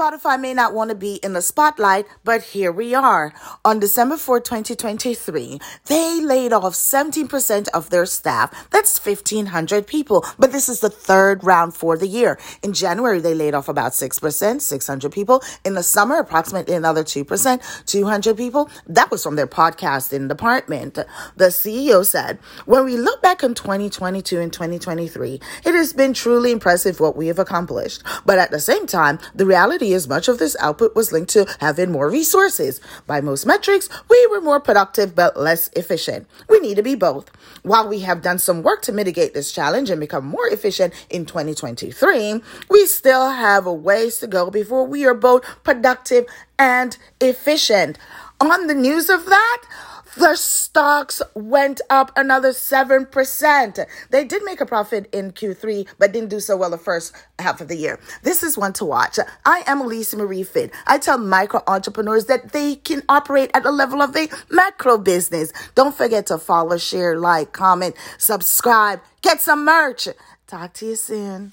Spotify may not want to be in the spotlight, but here we are. On December 4, 2023, they laid off 17% of their staff. That's 1,500 people. But this is the third round for the year. In January, they laid off about 6%, 600 people. In the summer, approximately another 2%, 200 people. That was from their podcasting department. The CEO said, when we look back on 2022 and 2023, it has been truly impressive what we have accomplished. But at the same time, the reality as much of this output was linked to having more resources. By most metrics, we were more productive but less efficient. We need to be both. While we have done some work to mitigate this challenge and become more efficient in 2023, we still have a ways to go before we are both productive and efficient. On the news of that, the stocks went up another 7%. They did make a profit in Q3, but didn't do so well the first half of the year. This is one to watch. I am Alicia Marie Phidd. I tell micro entrepreneurs that they can operate at the level of a macro business. Don't forget to follow, share, like, comment, subscribe, get some merch. Talk to you soon.